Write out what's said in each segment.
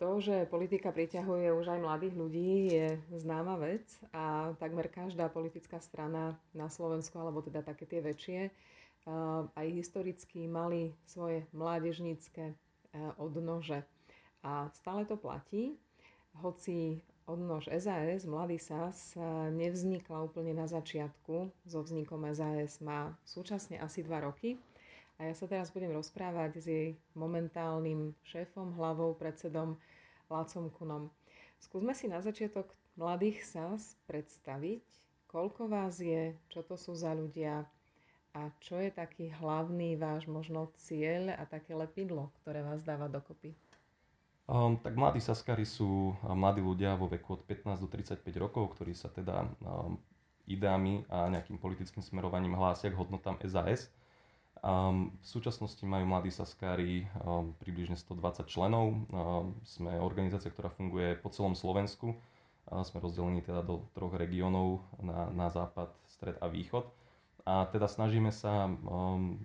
To, že politika priťahuje už aj mladých ľudí, je známa vec a takmer každá politická strana na Slovensku, alebo teda také tie väčšie, aj historicky mali svoje mládežnícke odnože. A stále to platí, hoci odnož SAS, Mladý SAS, nevznikla úplne na začiatku. So vznikom SAS má súčasne asi 2 roky. A ja sa teraz budem rozprávať s jej momentálnym šéfom, hlavou, predsedom Lácom Kunom. Skúsme si na začiatok mladých SAS predstaviť, koľko vás je, čo to sú za ľudia a čo je taký hlavný váš možno cieľ a také lepidlo, ktoré vás dáva dokopy. Um, tak mladí saskari sú mladí ľudia vo veku od 15 do 35 rokov, ktorí sa teda um, ideami a nejakým politickým smerovaním hlásia k hodnotám SAS. Um, v súčasnosti majú mladí Saskári um, približne 120 členov. Um, sme organizácia, ktorá funguje po celom Slovensku. Uh, sme rozdelení teda do troch regiónov na, na západ, stred a východ. A teda snažíme sa um,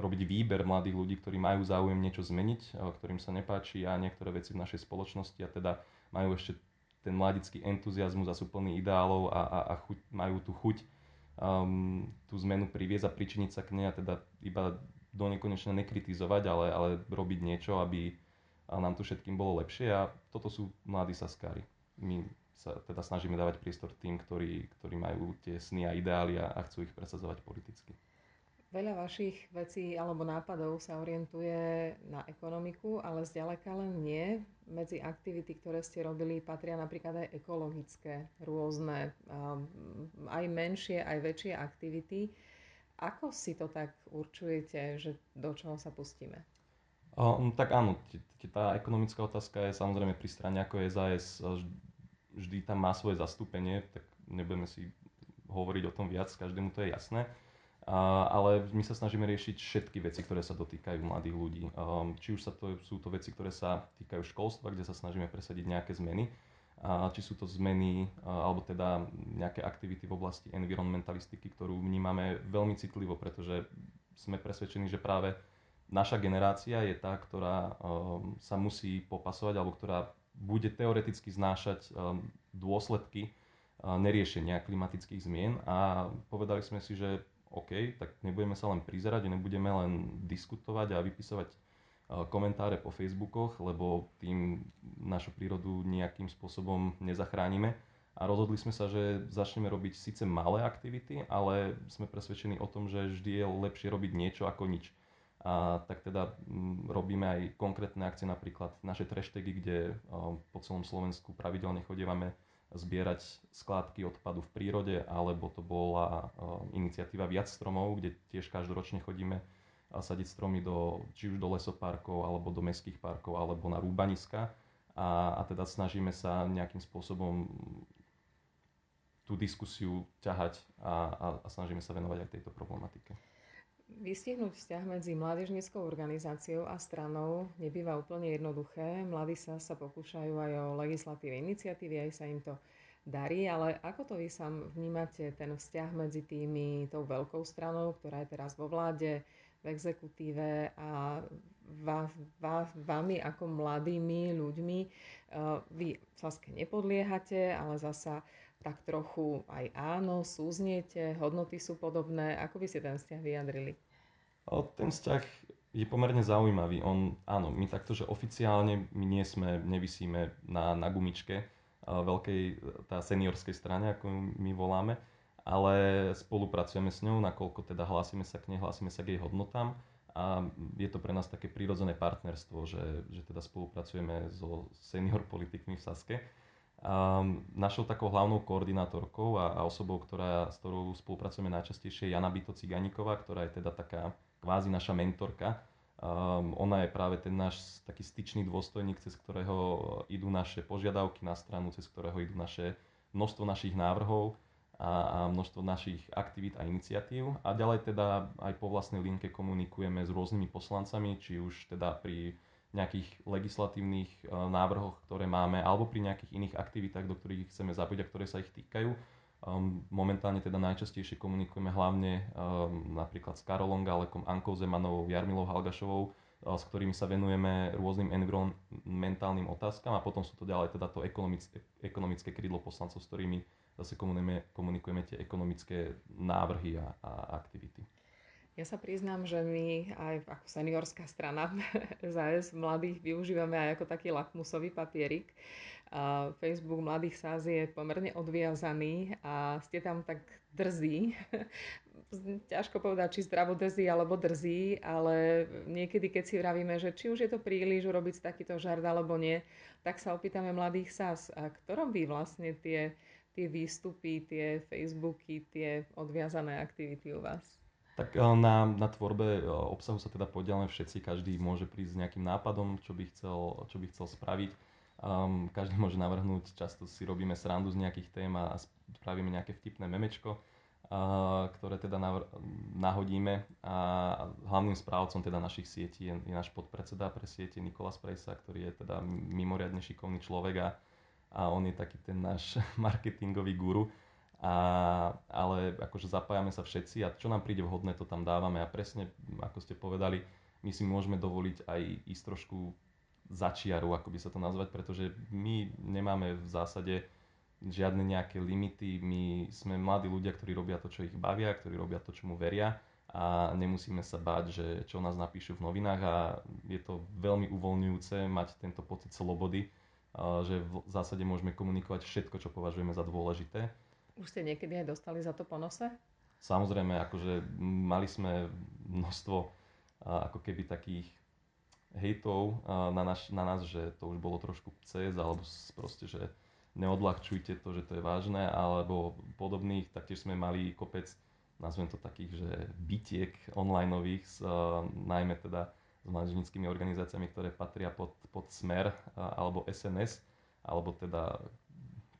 robiť výber mladých ľudí, ktorí majú záujem niečo zmeniť, uh, ktorým sa nepáči a niektoré veci v našej spoločnosti a teda majú ešte ten mladický entuziasmus a sú plní ideálov a, a, a chuť, majú tú chuť um, tú zmenu priviesť a pričiniť sa k nej a teda iba do nekonečna nekritizovať, ale, ale robiť niečo, aby nám tu všetkým bolo lepšie a toto sú mladí saskári. My sa teda snažíme dávať priestor tým, ktorí, ktorí majú tie sny a ideály a, a chcú ich presadzovať politicky. Veľa vašich vecí alebo nápadov sa orientuje na ekonomiku, ale zďaleka len nie. Medzi aktivity, ktoré ste robili, patria napríklad aj ekologické, rôzne, aj menšie, aj väčšie aktivity. Ako si to tak určujete, že do čoho sa pustíme? Um, tak áno, tá ekonomická otázka je samozrejme pri strane ako je SAS, vždy tam má svoje zastúpenie, tak nebudeme si hovoriť o tom viac, každému to je jasné. Ale my sa snažíme riešiť všetky veci, ktoré sa dotýkajú mladých ľudí. Um, či už sa to, sú to veci, ktoré sa týkajú školstva, kde sa snažíme presadiť nejaké zmeny, či sú to zmeny, alebo teda nejaké aktivity v oblasti environmentalistiky, ktorú vnímame veľmi citlivo, pretože sme presvedčení, že práve naša generácia je tá, ktorá um, sa musí popasovať, alebo ktorá bude teoreticky znášať um, dôsledky uh, neriešenia klimatických zmien a povedali sme si, že OK, tak nebudeme sa len prizerať, nebudeme len diskutovať a vypisovať komentáre po Facebookoch, lebo tým našu prírodu nejakým spôsobom nezachránime. A rozhodli sme sa, že začneme robiť síce malé aktivity, ale sme presvedčení o tom, že vždy je lepšie robiť niečo ako nič. A tak teda robíme aj konkrétne akcie, napríklad naše treštegy, kde o, po celom Slovensku pravidelne chodievame zbierať skládky odpadu v prírode, alebo to bola iniciatíva Viac stromov, kde tiež každoročne chodíme sadiť stromy do, či už do lesoparkov, alebo do mestských parkov, alebo na rúbaniska. A, a teda snažíme sa nejakým spôsobom tú diskusiu ťahať a, a, a snažíme sa venovať aj tejto problematike. Vystihnúť vzťah medzi mládežníckou organizáciou a stranou nebýva úplne jednoduché. Mladí sa sa pokúšajú aj o legislatíve iniciatívy, aj sa im to darí, ale ako to vy sám vnímate ten vzťah medzi tými, tou veľkou stranou, ktorá je teraz vo vláde, v exekutíve a vás, vás, vami ako mladými ľuďmi. Vy Saske nepodliehate, ale zasa tak trochu aj áno, súzniete, hodnoty sú podobné. Ako by ste ten vzťah vyjadrili? O, ten vzťah je pomerne zaujímavý. On, áno, my takto, že oficiálne my nie sme, nevisíme na, na gumičke veľkej, tá seniorskej strane, ako my voláme, ale spolupracujeme s ňou, nakoľko teda hlásime sa k nej, hlásime sa k jej hodnotám a je to pre nás také prírodzené partnerstvo, že, že teda spolupracujeme so senior politikmi v Saske Um, našou takou hlavnou koordinátorkou a, a osobou, ktorá, s ktorou spolupracujeme najčastejšie je Jana Byto Ciganíková, ktorá je teda taká kvázi naša mentorka. Um, ona je práve ten náš taký styčný dôstojník, cez ktorého idú naše požiadavky na stranu, cez ktorého idú naše množstvo našich návrhov a, a množstvo našich aktivít a iniciatív. A ďalej teda aj po vlastnej linke komunikujeme s rôznymi poslancami, či už teda pri nejakých legislatívnych eh, návrhoch, ktoré máme, alebo pri nejakých iných aktivitách, do ktorých chceme zapojiť a ktoré sa ich týkajú. Um, momentálne teda najčastejšie komunikujeme hlavne um, napríklad s Karolom Galekom, Ankou Zemanovou, Jarmilou Halgašovou, s ktorými sa venujeme rôznym environmentálnym otázkam a potom sú to ďalej teda to ekonomické, ekonomické krídlo poslancov, s ktorými zase komunikujeme, komunikujeme tie ekonomické návrhy a, a aktivity. Ja sa priznám, že my aj ako seniorská strana ZAS mladých využívame aj ako taký lakmusový papierik. Facebook Mladých Sáz je pomerne odviazaný a ste tam tak drzí. Ťažko povedať, či zdravo drzí alebo drzí, ale niekedy, keď si vravíme, že či už je to príliš urobiť takýto žart alebo nie, tak sa opýtame Mladých Sáz, a kto robí vlastne tie, tie výstupy, tie Facebooky, tie odviazané aktivity u vás? Tak eh, na, na tvorbe eh, obsahu sa teda podielame všetci, každý môže prísť s nejakým nápadom, čo by chcel, čo by chcel spraviť. Um, každý môže navrhnúť, často si robíme srandu z nejakých tém a spravíme nejaké vtipné memečko, uh, ktoré teda navr- nahodíme. A hlavným správcom teda našich sietí je, je náš podpredseda pre siete Nikola Sprejsa, ktorý je teda mimoriadne šikovný človek a, a on je taký ten náš marketingový guru a, ale akože zapájame sa všetci a čo nám príde vhodné, to tam dávame. A presne, ako ste povedali, my si môžeme dovoliť aj ísť trošku začiaru, ako by sa to nazvať, pretože my nemáme v zásade žiadne nejaké limity, my sme mladí ľudia, ktorí robia to, čo ich bavia, ktorí robia to, čo mu veria. A nemusíme sa báť, že čo nás napíšu v novinách. A je to veľmi uvoľňujúce mať tento pocit slobody, že v zásade môžeme komunikovať všetko, čo považujeme za dôležité už ste niekedy aj dostali za to ponose? Samozrejme, akože mali sme množstvo ako keby takých hejtov na, naš, na nás, že to už bolo trošku cez, alebo proste, že neodľahčujte to, že to je vážne, alebo podobných. Taktiež sme mali kopec, nazvem to takých, že bitiek onlineových, s, najmä teda s mládežnickými organizáciami, ktoré patria pod, pod Smer alebo SNS, alebo teda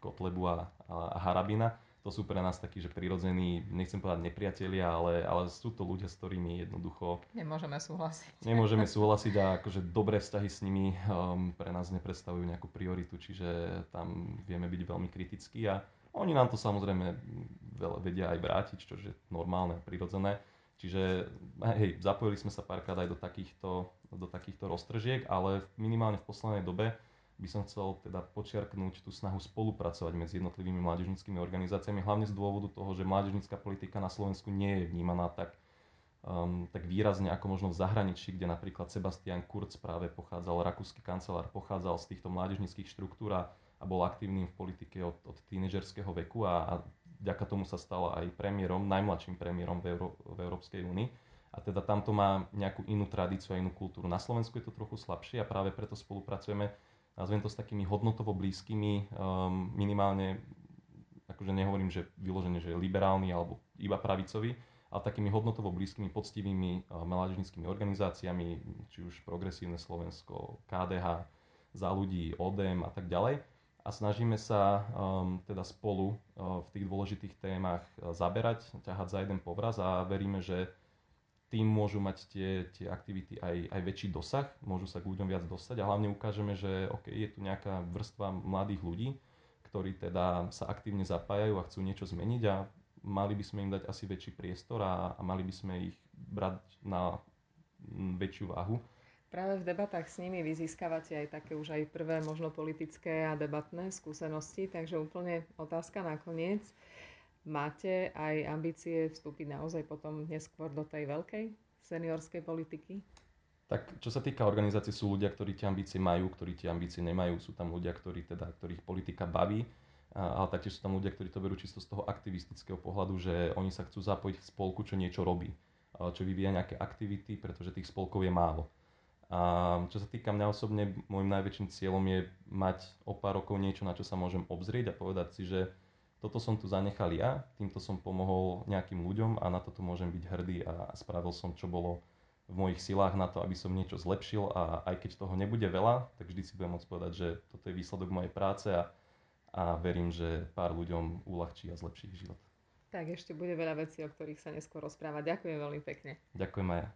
Kotlebu a, a Harabina to sú pre nás takí, že prirodzení, nechcem povedať nepriatelia, ale, ale sú to ľudia, s ktorými jednoducho... Nemôžeme súhlasiť. Nemôžeme súhlasiť a akože dobré vzťahy s nimi um, pre nás nepredstavujú nejakú prioritu, čiže tam vieme byť veľmi kritickí a oni nám to samozrejme veľa vedia aj vrátiť, čo je normálne, prirodzené. Čiže hej, zapojili sme sa párkrát aj do takýchto, do takýchto roztržiek, ale minimálne v poslednej dobe by som chcel teda počiarknúť tú snahu spolupracovať medzi jednotlivými mládežnickými organizáciami, hlavne z dôvodu toho, že mládežnická politika na Slovensku nie je vnímaná tak, um, tak výrazne ako možno v zahraničí, kde napríklad Sebastian Kurz práve pochádzal, rakúsky kancelár, pochádzal z týchto mládežnických štruktúr a, a bol aktívnym v politike od, od tínežerského veku a, a vďaka tomu sa stal aj premiérom, najmladším premiérom v, Euró- v Európskej únii. A teda tamto má nejakú inú tradíciu a inú kultúru. Na Slovensku je to trochu slabšie a práve preto spolupracujeme nazvem to s takými hodnotovo blízkymi, um, minimálne, akože nehovorím, že vyložene, že liberálny alebo iba pravicový, ale takými hodnotovo blízkymi, poctivými uh, mládežnickými organizáciami, či už Progresívne Slovensko, KDH, za ľudí, ODM a tak ďalej. A snažíme sa um, teda spolu uh, v tých dôležitých témach uh, zaberať, ťahať za jeden povraz a veríme, že tým môžu mať tie, tie aktivity aj, aj väčší dosah, môžu sa k ľuďom viac dostať a hlavne ukážeme, že okay, je tu nejaká vrstva mladých ľudí, ktorí teda sa aktívne zapájajú a chcú niečo zmeniť a mali by sme im dať asi väčší priestor a, a mali by sme ich brať na väčšiu váhu. Práve v debatách s nimi vy získavate aj také už aj prvé možno politické a debatné skúsenosti, takže úplne otázka nakoniec. Máte aj ambície vstúpiť naozaj potom neskôr do tej veľkej seniorskej politiky? Tak čo sa týka organizácie, sú ľudia, ktorí tie ambície majú, ktorí tie ambície nemajú. Sú tam ľudia, ktorí teda, ktorých politika baví, ale taktiež sú tam ľudia, ktorí to berú čisto z toho aktivistického pohľadu, že oni sa chcú zapojiť v spolku, čo niečo robí, čo vyvíja nejaké aktivity, pretože tých spolkov je málo. A čo sa týka mňa osobne, môjim najväčším cieľom je mať o pár rokov niečo, na čo sa môžem obzrieť a povedať si, že toto som tu zanechal ja, týmto som pomohol nejakým ľuďom a na toto môžem byť hrdý a spravil som, čo bolo v mojich silách na to, aby som niečo zlepšil a aj keď toho nebude veľa, tak vždy si budem môcť povedať, že toto je výsledok mojej práce a, a verím, že pár ľuďom uľahčí a zlepší ich život. Tak ešte bude veľa vecí, o ktorých sa neskôr rozprávať. Ďakujem veľmi pekne. Ďakujem aj ja.